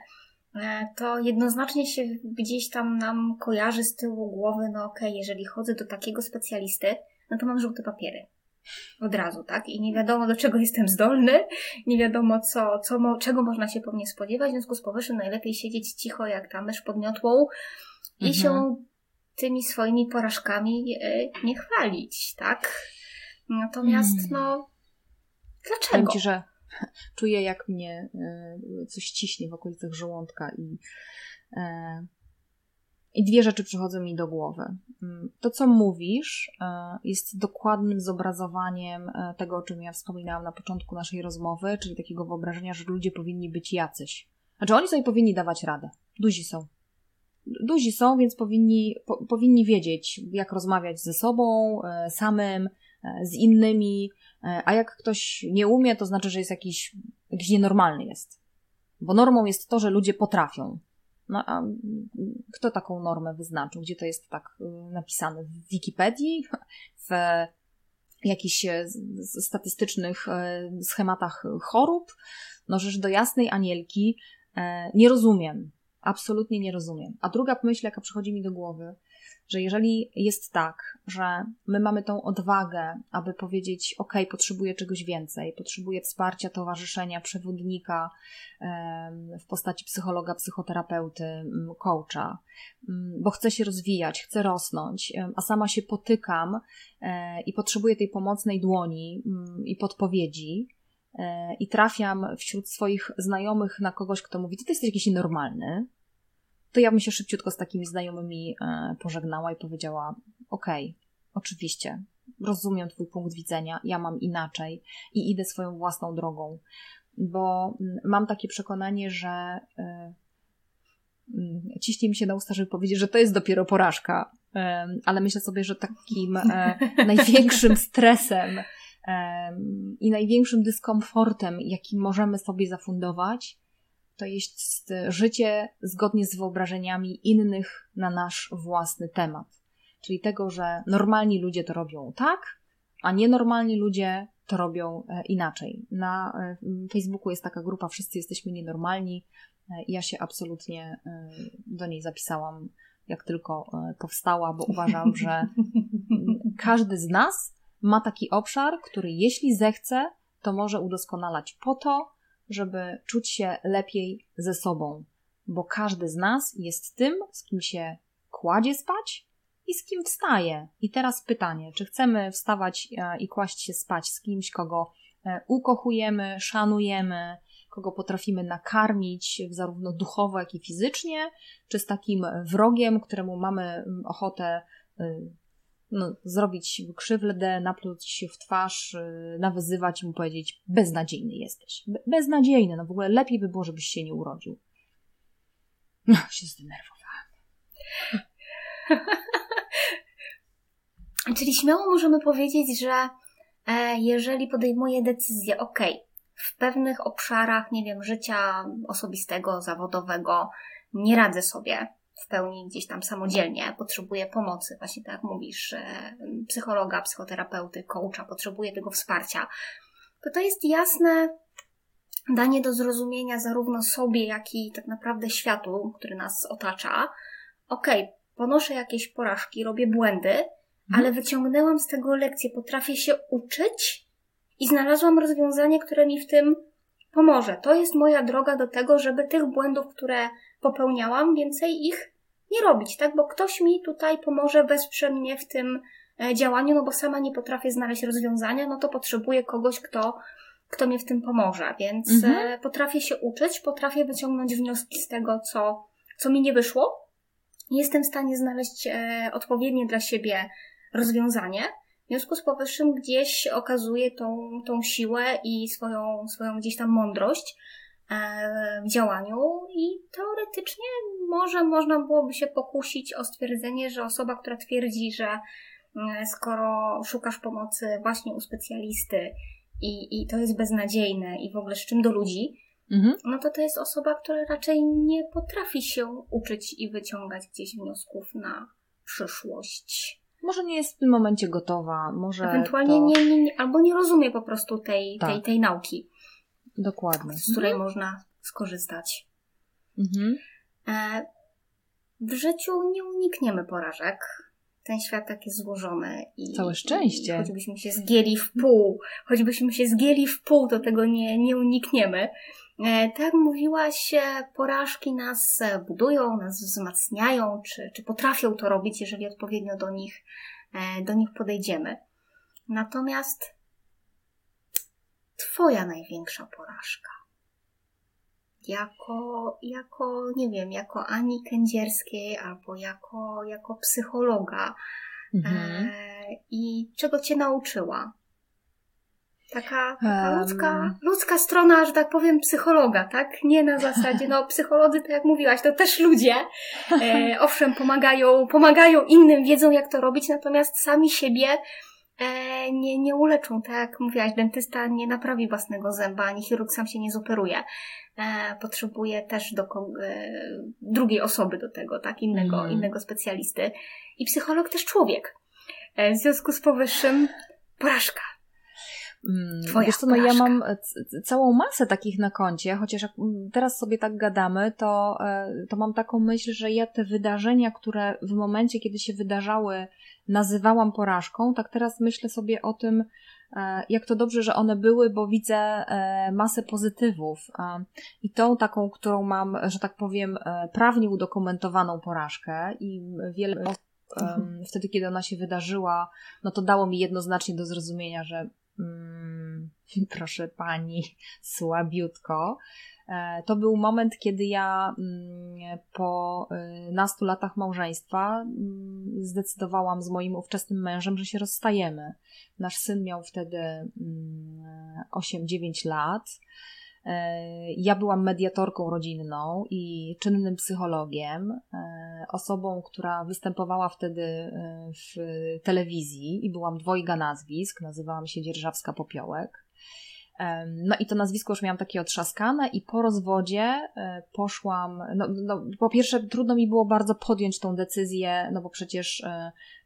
to jednoznacznie się gdzieś tam nam kojarzy z tyłu głowy, no okej, okay, jeżeli chodzę do takiego specjalisty, no to mam żółte papiery. Od razu, tak? I nie wiadomo, do czego jestem zdolny, nie wiadomo, co, co, czego można się po mnie spodziewać, w związku z powyższym najlepiej siedzieć cicho, jak tam mysz pod miotłą i mhm. się tymi swoimi porażkami e, nie chwalić, tak? Natomiast, hmm. no, dlaczego? Ci, że Czuję, jak mnie e, coś ciśnie w okolicach żołądka i, e, i dwie rzeczy przychodzą mi do głowy. Mm, to, co mówisz, jest dokładnym zobrazowaniem tego, o czym ja wspominałam na początku naszej rozmowy, czyli takiego wyobrażenia, że ludzie powinni być jacyś. Znaczy, oni sobie powinni dawać radę. Duzi są duzi są, więc powinni, po, powinni wiedzieć, jak rozmawiać ze sobą, e, samym, e, z innymi, e, a jak ktoś nie umie, to znaczy, że jest jakiś, jakiś nienormalny jest. Bo normą jest to, że ludzie potrafią. No a kto taką normę wyznaczył? Gdzie to jest tak napisane? W Wikipedii? W jakichś statystycznych schematach chorób? No rzecz do jasnej anielki nie rozumiem absolutnie nie rozumiem. A druga myśl, jaka przychodzi mi do głowy, że jeżeli jest tak, że my mamy tą odwagę, aby powiedzieć: OK, potrzebuję czegoś więcej, potrzebuję wsparcia, towarzyszenia, przewodnika w postaci psychologa, psychoterapeuty, coacha, bo chcę się rozwijać, chcę rosnąć, a sama się potykam e, i potrzebuję tej pomocnej dłoni i podpowiedzi, e, i trafiam wśród swoich znajomych na kogoś, kto mówi: Ty jesteś jakiś normalny, to ja bym się szybciutko z takimi znajomymi e, pożegnała i powiedziała: Okej, okay, oczywiście, rozumiem Twój punkt widzenia, ja mam inaczej i idę swoją własną drogą, bo mm, mam takie przekonanie, że e, mm, ciśnie mi się na usta, żeby powiedzieć, że to jest dopiero porażka, e, ale myślę sobie, że takim największym stresem i największym dyskomfortem, jaki możemy sobie zafundować, to jest życie zgodnie z wyobrażeniami innych na nasz własny temat. Czyli tego, że normalni ludzie to robią tak, a nienormalni ludzie to robią e, inaczej. Na e, Facebooku jest taka grupa Wszyscy jesteśmy nienormalni. E, ja się absolutnie do niej zapisałam, jak tylko powstała, bo uważam, że każdy z nas ma taki obszar, który jeśli zechce, to może udoskonalać po to, żeby czuć się lepiej ze sobą, bo każdy z nas jest tym, z kim się kładzie spać i z kim wstaje. I teraz pytanie, czy chcemy wstawać e, i kłaść się spać z kimś, kogo e, ukochujemy, szanujemy, kogo potrafimy nakarmić zarówno duchowo, jak i fizycznie, czy z takim wrogiem, któremu mamy ochotę y, no, zrobić krzywdę, napluć się w twarz, yy, nawyzywać mu powiedzieć, beznadziejny jesteś. Be beznadziejny, no w ogóle lepiej by było, żebyś się nie urodził. No, się zdenerwowałam. Czyli śmiało możemy powiedzieć, że e, jeżeli podejmuję decyzję, ok, w pewnych obszarach, nie wiem, życia osobistego, zawodowego, nie radzę sobie, w pełni gdzieś tam samodzielnie, potrzebuje pomocy, właśnie tak jak mówisz, psychologa, psychoterapeuty, coacha, potrzebuje tego wsparcia, to to jest jasne danie do zrozumienia zarówno sobie, jak i tak naprawdę światu, który nas otacza. Okej, okay, ponoszę jakieś porażki, robię błędy, mhm. ale wyciągnęłam z tego lekcję, potrafię się uczyć i znalazłam rozwiązanie, które mi w tym pomoże. To jest moja droga do tego, żeby tych błędów, które popełniałam, więcej ich nie robić, tak? Bo ktoś mi tutaj pomoże, wesprze mnie w tym e, działaniu, no bo sama nie potrafię znaleźć rozwiązania, no to potrzebuję kogoś, kto, kto mnie w tym pomoże. Więc mhm. E, potrafię się uczyć, potrafię wyciągnąć wnioski z tego, co, co mi nie wyszło. Jestem w stanie znaleźć e, odpowiednie dla siebie rozwiązanie. W związku z powyższym gdzieś okazuję tą, tą siłę i swoją, swoją gdzieś tam mądrość działaniu i teoretycznie może można byłoby się pokusić o stwierdzenie, że osoba, która twierdzi, że e, skoro szukasz pomocy właśnie u specjalisty i, i to jest beznadziejne i w ogóle z czym do ludzi, mhm. no to to jest osoba, która raczej nie potrafi się uczyć i wyciągać gdzieś wniosków na przyszłość. Może nie jest w tym momencie gotowa, może. Ewentualnie to... nie, nie, nie, albo nie rozumie po prostu tej, tak. tej, tej nauki. Dokładnie. Z której mhm. można skorzystać. Mhm. E, w życiu nie unikniemy porażek. Ten świat tak jest złożony i. Całe szczęście. I choćbyśmy się zgięli w pół, choćbyśmy się zgięli w pół, to tego nie, nie unikniemy. E, tak mówiłaś, porażki nas budują, nas wzmacniają, czy, czy potrafią to robić, jeżeli odpowiednio do nich, e, do nich podejdziemy. Natomiast Twoja największa porażka? Jako, jako, nie wiem, jako Ani Kędzierskiej albo jako, jako psychologa. Mhm. E, I czego Cię nauczyła? Taka, taka um. ludzka, ludzka strona, że tak powiem, psychologa, tak? Nie na zasadzie, no psycholodzy, tak jak mówiłaś, to też ludzie. E, owszem, pomagają, pomagają innym, wiedzą jak to robić, natomiast sami siebie e, nie, nie uleczą, tak jak mówiłaś, dentysta nie naprawi własnego zęba, ani chirurg sam się nie zoperuje. E, potrzebuje też do e, drugiej osoby do tego, tak? Innego, mm. innego specjalisty. I psycholog też człowiek. E, w związku z powyższym porażka Twoja Wiesz co, no ja mam całą masę takich na koncie, chociaż jak teraz sobie tak gadamy, to, e, to mam taką myśl, że ja te wydarzenia, które w momencie, kiedy się wydarzały, nazywałam porażką, tak teraz myślę sobie o tym, e, jak to dobrze, że one były, bo widzę e, masę pozytywów. I tą taką, którą mam, że tak powiem, prawnie udokumentowaną porażkę i wiele osób mhm. wtedy, kiedy ona się wydarzyła, no to dało mi jednoznacznie do zrozumienia, że mm, proszę pani, słabiutko. E, to był moment, kiedy ja mm, po y, nastu latach małżeństwa mm, zdecydowałam z moim ówczesnym mężem, że się rozstajemy. Nasz syn miał wtedy 8-9 mm, lat. E, ja byłam mediatorką rodzinną i czynnym psychologiem, e, osobą, która występowała wtedy e, w telewizji i byłam dwojga nazwisk, nazywałam się Dzierżawska Popiołek. No i to nazwisko już miałam takie otrzaskane i po rozwodzie poszłam, no, no, po pierwsze trudno mi było bardzo podjąć tą decyzję, no bo przecież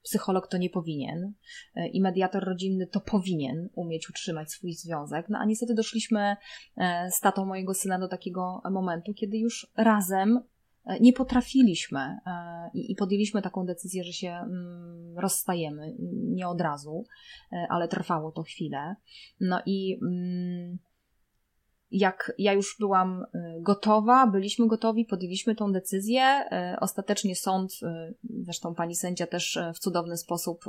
psycholog to nie powinien e, i mediator rodzinny to powinien umieć utrzymać swój związek. No a niestety doszliśmy e, z tatą mojego syna do takiego momentu, kiedy już razem e, nie potrafiliśmy i podjęliśmy taką decyzję, że się mm, rozstajemy. Nie od razu, ale trwało to chwilę. No i mm, jak ja już byłam gotowa, byliśmy gotowi, podjęliśmy tą decyzję. Ostatecznie sąd, zresztą pani sędzia też w cudowny sposób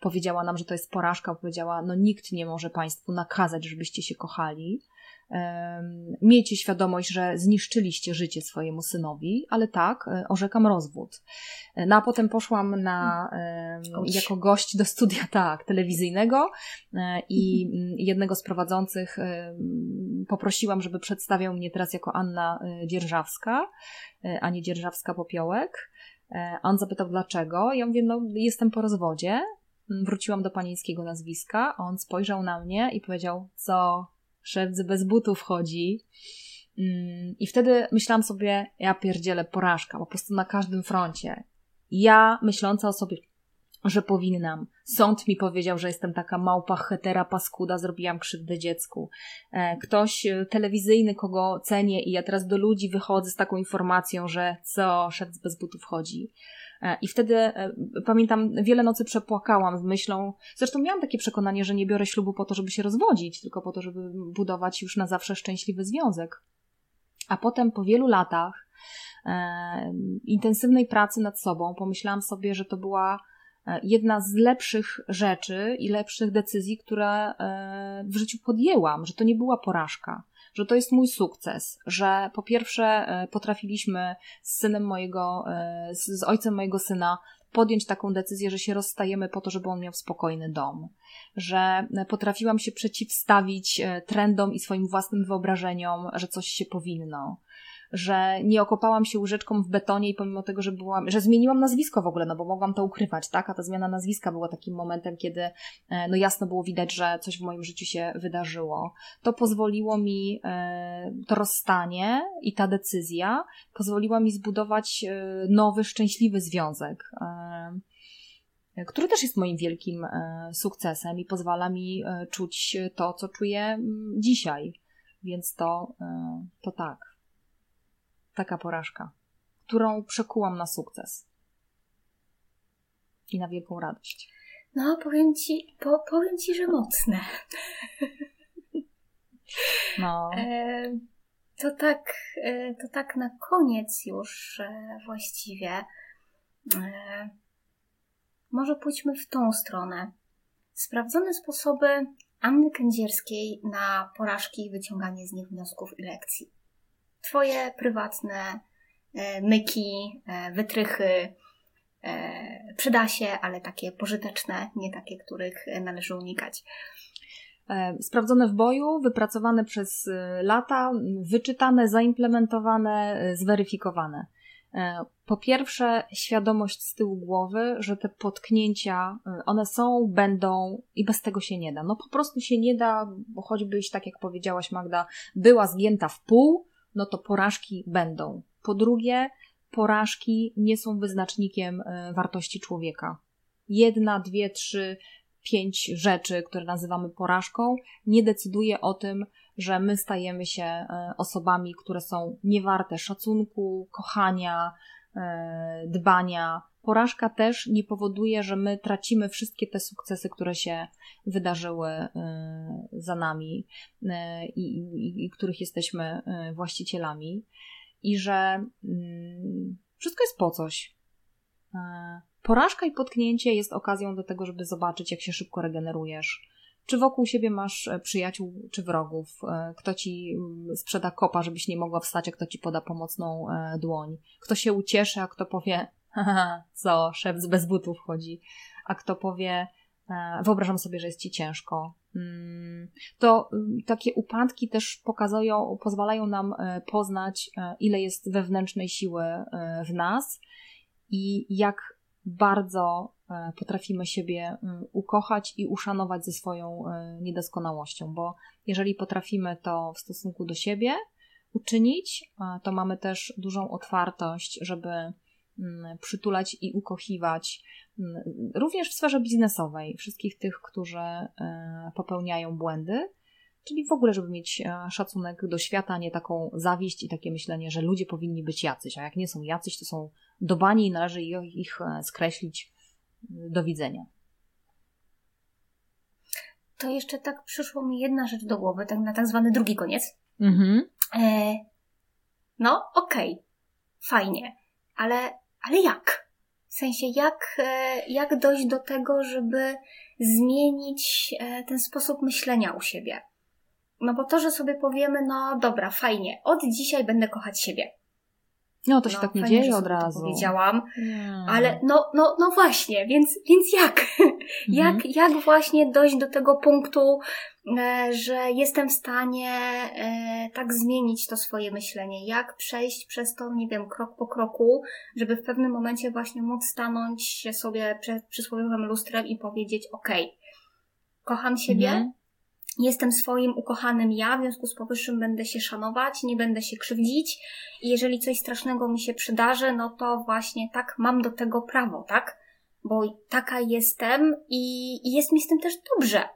powiedziała nam, że to jest porażka, powiedziała, no nikt nie może państwu nakazać, żebyście się kochali miejcie świadomość, że zniszczyliście życie swojemu synowi, ale tak, e, orzekam rozwód. E, no a potem poszłam na, jako gość do studia tak, telewizyjnego e, i mhm. jednego z prowadzących poprosiłam, żeby przedstawiał mnie teraz jako Anna Dzierżawska, a nie Dzierżawska-Popiołek. On zapytał dlaczego. Ja mówię, no jestem po rozwodzie. Wróciłam do panieńskiego nazwiska. On spojrzał na mnie i powiedział, co szewc bez butów chodzi. Mm, I wtedy myślałam sobie, ja pierdzielę porażka, po prostu na każdym froncie. Ja myśląca o sobie, że powinnam. Sąd mi powiedział, że jestem taka małpa, hetera, paskuda, zrobiłam krzywdę dziecku. E, ktoś e, telewizyjny, kogo cenię i ja teraz do ludzi wychodzę z taką informacją, że co, szewc bez butów chodzi. E, I wtedy e, pamiętam, wiele nocy przepłakałam z myślą, zresztą miałam takie przekonanie, że nie biorę ślubu po to, żeby się rozwodzić, tylko po to, żeby budować już na zawsze szczęśliwy związek. A potem po wielu latach e, intensywnej pracy nad sobą pomyślałam sobie, że to była e, jedna z lepszych rzeczy i lepszych decyzji, które w życiu podjęłam, że to nie była porażka że to jest mój sukces, że po pierwsze e, potrafiliśmy z synem mojego, e, z ojcem mojego syna podjąć taką decyzję, że się rozstajemy po to, żeby on miał spokojny dom, że potrafiłam się przeciwstawić e, trendom i swoim własnym wyobrażeniom, że coś się powinno, że nie okopałam się łyżeczką w betonie i pomimo tego, że byłam, że zmieniłam nazwisko w ogóle, no bo mogłam to ukrywać, tak? A ta zmiana nazwiska była takim momentem, kiedy e, no jasno było widać, że coś w moim życiu się wydarzyło. To pozwoliło mi, e, to rozstanie i ta decyzja pozwoliła mi zbudować e, nowy, szczęśliwy związek który też jest moim wielkim sukcesem i pozwala mi czuć to, co czuję dzisiaj. Więc to, to tak taka porażka, którą przekułam na sukces i na wielką radość. No, powiem ci, po, powiem ci, że mocne. No. E, to tak, e, to tak na koniec już e, właściwie. Może pójdźmy w tą stronę. Sprawdzone sposoby Anny Kędzierskiej na porażki i wyciąganie z nich wniosków i lekcji. Twoje prywatne e, myki, e, wytrychy, e, przyda się, ale takie pożyteczne, nie takie, których należy unikać. Sprawdzone w boju, wypracowane przez lata, wyczytane, zaimplementowane, zweryfikowane. Po pierwsze, świadomość z tyłu głowy, że te potknięcia, one są, będą i bez tego się nie da. No po prostu się nie da, bo choćbyś, tak jak powiedziałaś Magda, była zgięta w pół, no to porażki będą. Po drugie, porażki nie są wyznacznikiem e, wartości człowieka. Jedna, dwie, trzy, pięć rzeczy, które nazywamy porażką, nie decyduje o tym, że my stajemy się e, osobami, które są niewarte szacunku, kochania, dbania. Porażka też nie powoduje, że my tracimy wszystkie te sukcesy, które się wydarzyły za nami i, i, i których jesteśmy właścicielami i że mm, wszystko jest po coś. E, porażka i potknięcie jest okazją do tego, żeby zobaczyć, jak się szybko regenerujesz. Czy wokół siebie masz e, przyjaciół czy wrogów? E, kto ci mm, sprzeda kopa, żebyś nie mogła wstać, a kto ci poda pomocną dłoń? Kto się ucieszy, a kto powie, co, szef bez butów chodzi? A kto powie, wyobrażam sobie, że jest ci ciężko, Mm, to mm, takie upadki też pokazują, pozwalają nam e, poznać, e, ile jest wewnętrznej siły e, w nas i jak bardzo potrafimy siebie mm, ukochać i uszanować ze swoją niedoskonałością, bo jeżeli potrafimy to w stosunku do siebie uczynić, to mamy też dużą otwartość, żeby przytulać i ukochiwać również w sferze biznesowej, wszystkich tych, którzy e, popełniają błędy, czyli w ogóle, żeby mieć e, szacunek do świata, nie taką zawiść i takie myślenie, że ludzie powinni być jacyś, a jak nie są jacyś, to są dobani i należy ich e, skreślić. Do widzenia. To jeszcze tak przyszło mi jedna rzecz do głowy, tak na tak zwany drugi koniec. Mhm. E, no, okej, okay, fajnie, ale, ale jak? W sensie, jak, e, jak dojść do tego, żeby zmienić e, ten sposób myślenia u siebie. No bo to, że sobie powiemy, no dobra, fajnie, od dzisiaj będę kochać siebie. No to się no, tak nie dzieje od razu. powiedziałam, ale no, no, no właśnie, więc, więc jak? Mhm. jak? Jak właśnie dojść do tego punktu, e, że jestem w stanie e, tak zmienić to swoje myślenie? Jak przejść przez to, nie wiem, krok po kroku, żeby w pewnym momencie właśnie móc stanąć się sobie przed przysłowiowym lustrem i powiedzieć, okej, okay, kocham siebie, mhm jestem swoim ukochanym ja, w związku z powyższym będę się szanować, nie będę się krzywdzić i jeżeli coś strasznego mi się przydarzy, no to właśnie tak mam do tego prawo, tak? Bo taka jestem i, i jest mi z tym też dobrze.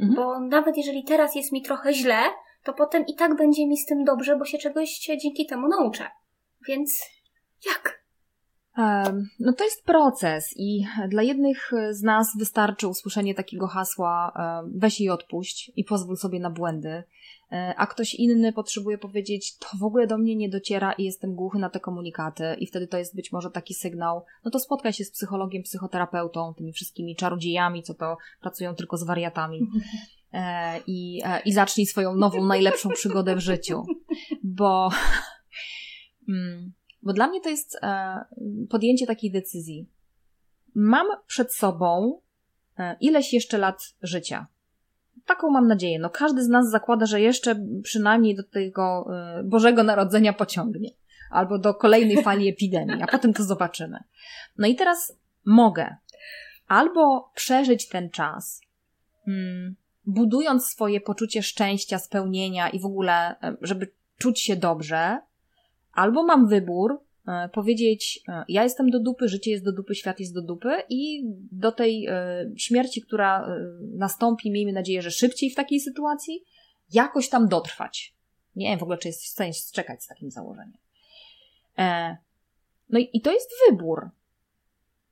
Mhm. Bo nawet jeżeli teraz jest mi trochę źle, to potem i tak będzie mi z tym dobrze, bo się czegoś dzięki temu nauczę. Więc jak? No to jest proces i dla jednych z nas wystarczy usłyszenie takiego hasła weź i odpuść i pozwól sobie na błędy, e, a ktoś inny potrzebuje powiedzieć to w ogóle do mnie nie dociera i jestem głuchy na te komunikaty i wtedy to jest być może taki sygnał, no to spotkaj się z psychologiem, psychoterapeutą, tymi wszystkimi czarodziejami, co to pracują tylko z wariatami. E, I, e, I zacznij swoją nową, najlepszą przygodę w życiu. Bo mm, bo dla mnie to jest e, podjęcie takiej decyzji. Mam przed sobą e, ileś jeszcze lat życia. Taką mam nadzieję. No każdy z nas zakłada, że jeszcze przynajmniej do tego e, Bożego Narodzenia pociągnie. Albo do kolejnej fali epidemii, a potem to zobaczymy. No i teraz mogę albo przeżyć ten czas, hmm, budując swoje poczucie szczęścia, spełnienia i w ogóle, żeby czuć się dobrze, albo mam wybór e, powiedzieć, e, ja jestem do dupy, życie jest do dupy, świat jest do dupy i do tej e, śmierci, która nastąpi, miejmy nadzieję, że szybciej w takiej sytuacji, jakoś tam dotrwać. Nie wiem w ogóle, czy jest stanie czekać z takim założeniem. No i to jest wybór.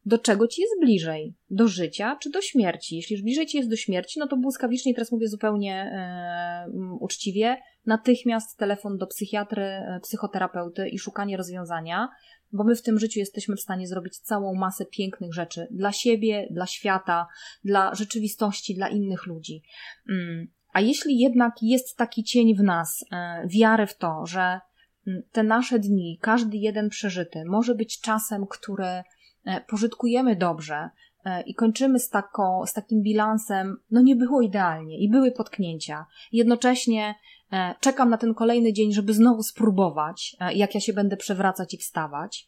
Do czego ci jest bliżej? Do życia czy do śmierci? Jeśli już bliżej ci jest do śmierci, no to błyskawicznie, teraz mówię zupełnie uczciwie, natychmiast telefon do psychiatry, e, psychoterapeuty i szukanie rozwiązania, bo my w tym życiu jesteśmy w stanie zrobić całą masę pięknych rzeczy dla siebie, dla świata, dla rzeczywistości, dla innych ludzi. Mm. A jeśli jednak jest taki cień w nas, e, wiary w to, że mm, te nasze dni, każdy jeden przeżyty, może być czasem, który e, pożytkujemy dobrze, i kończymy z, taką, z takim bilansem, no nie było idealnie i były potknięcia. Jednocześnie e, czekam na ten kolejny dzień, żeby znowu spróbować, e, jak ja się będę przewracać i wstawać.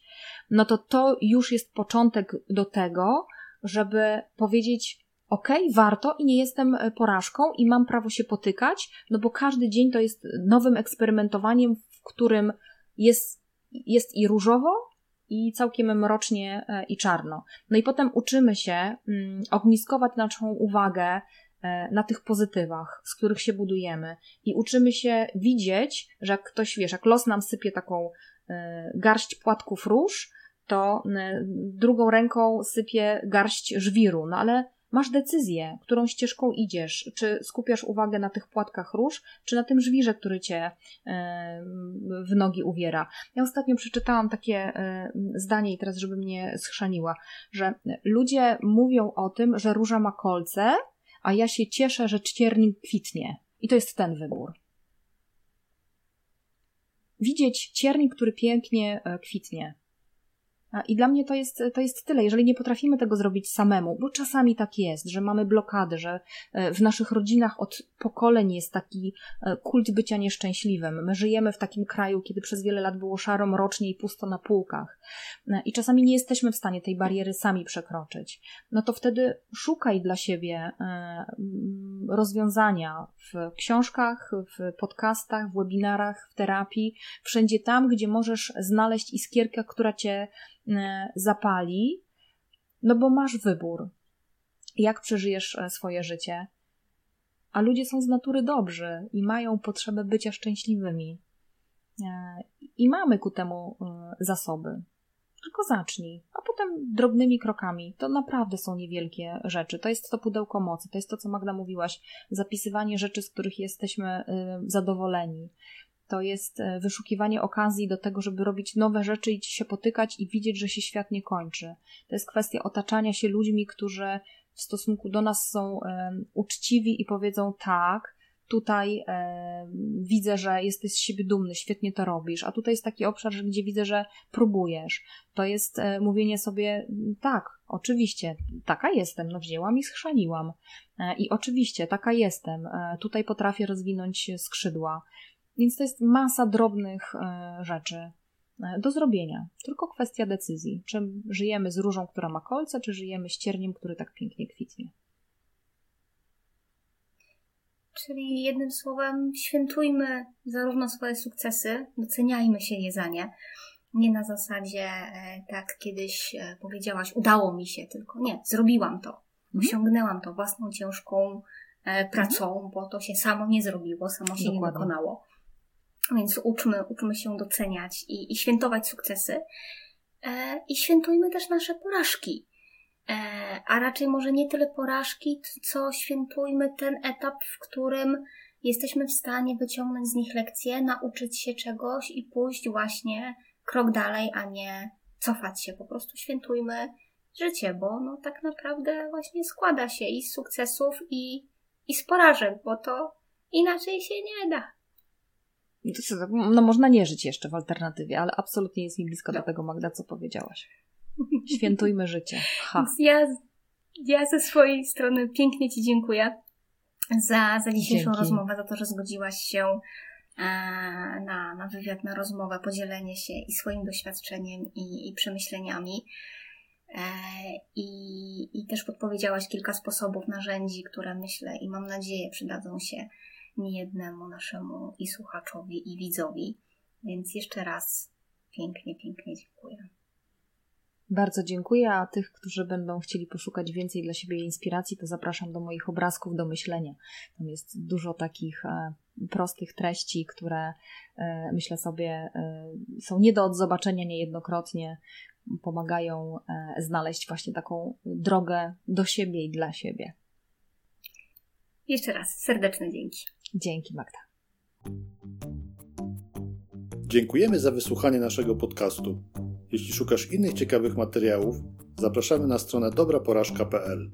No to to już jest początek do tego, żeby powiedzieć, ok, warto i nie jestem porażką i mam prawo się potykać, no bo każdy dzień to jest nowym eksperymentowaniem, w którym jest, jest i różowo, i całkiem mrocznie e, i czarno. No i potem uczymy się mm, ogniskować naszą uwagę e, na tych pozytywach, z których się budujemy i uczymy się widzieć, że jak ktoś, wiesz, jak los nam sypie taką e, garść płatków róż, to drugą ręką sypie garść żwiru, no ale Masz decyzję, którą ścieżką idziesz. Czy skupiasz uwagę na tych płatkach róż, czy na tym żwirze, który cię e, w nogi uwiera. Ja ostatnio przeczytałam takie e, zdanie i teraz, żeby mnie schrzaniła, że ludzie mówią o tym, że róża ma kolce, a ja się cieszę, że ćwiernik kwitnie. I to jest ten wybór. Widzieć ciernik, który pięknie e, kwitnie, i dla mnie to jest, to jest tyle. Jeżeli nie potrafimy tego zrobić samemu, bo czasami tak jest, że mamy blokady, że e, w naszych rodzinach od pokoleń jest taki e, kult bycia nieszczęśliwym. My żyjemy w takim kraju, kiedy przez wiele lat było szaro, mrocznie i pusto na półkach. E, I czasami nie jesteśmy w stanie tej bariery sami przekroczyć. No to wtedy szukaj dla siebie rozwiązania w książkach, w podcastach, w webinarach, w terapii, wszędzie tam, gdzie możesz znaleźć iskierkę, która cię zapali, no bo masz wybór, jak przeżyjesz e, swoje życie. A ludzie są z natury dobrzy i mają potrzebę bycia szczęśliwymi. E, I mamy ku temu zasoby. Tylko zacznij, a potem drobnymi krokami. To naprawdę są niewielkie rzeczy. To jest to pudełko mocy, to jest to, co Magda mówiłaś, zapisywanie rzeczy, z których jesteśmy zadowoleni to jest e, wyszukiwanie okazji do tego, żeby robić nowe rzeczy i się potykać i widzieć, że się świat nie kończy. To jest kwestia otaczania się ludźmi, którzy w stosunku do nas są um, uczciwi i powiedzą tak, tutaj e, widzę, że jesteś z siebie dumny, świetnie to robisz, a tutaj jest taki obszar, gdzie widzę, że próbujesz. To jest e, mówienie sobie, tak, oczywiście, taka jestem, no wzięłam i schrzaniłam. E, I oczywiście, taka jestem, e, tutaj potrafię rozwinąć skrzydła. Więc to jest masa drobnych e, rzeczy e, do zrobienia. Tylko kwestia decyzji. Czy żyjemy z różą, która ma kolce, czy żyjemy z cierniem, który tak pięknie kwitnie. Czyli jednym słowem, świętujmy zarówno swoje sukcesy, doceniajmy się je za nie. Nie na zasadzie, e, tak kiedyś powiedziałaś, udało mi się, tylko nie, zrobiłam to. Mhm. Osiągnęłam to własną ciężką pracą, bo to się samo nie zrobiło, samo się Dokładnie. nie dokonało. Więc uczmy, uczmy się doceniać i, i świętować sukcesy. E, I świętujmy też nasze porażki. E, a raczej może nie tyle porażki, co świętujmy ten etap, w którym jesteśmy w stanie wyciągnąć z nich lekcje, nauczyć się czegoś i pójść właśnie krok dalej, a nie cofać się. Po prostu świętujmy życie, bo no tak naprawdę właśnie składa się i z sukcesów, i, i z porażek, bo to inaczej się nie da. No można nie żyć jeszcze w alternatywie, ale absolutnie jest mi blisko no. do tego, Magda, co powiedziałaś. Świętujmy życie. Ha. Ja, ja ze swojej strony pięknie Ci dziękuję za, za dzisiejszą Dzięki. rozmowę, za to, że zgodziłaś się e, na, na wywiad, na rozmowę, podzielenie się i swoim doświadczeniem, i, i przemyśleniami. E, I, I też podpowiedziałaś kilka sposobów, narzędzi, które myślę i mam nadzieję przydadzą się niejednemu naszemu i słuchaczowi, i widzowi. Więc jeszcze raz pięknie, pięknie dziękuję. Bardzo dziękuję, a tych, którzy będą chcieli poszukać więcej dla siebie inspiracji, to zapraszam do moich obrazków do myślenia. Tam jest dużo takich e, prostych treści, które e, myślę sobie e, są nie do odzobaczenia niejednokrotnie, pomagają znaleźć właśnie taką drogę do siebie i dla siebie. Jeszcze raz serdeczne dzięki. Dzięki Magda. Dziękujemy za wysłuchanie naszego podcastu. Jeśli szukasz innych ciekawych materiałów, zapraszamy na stronę dobraporażka.pl.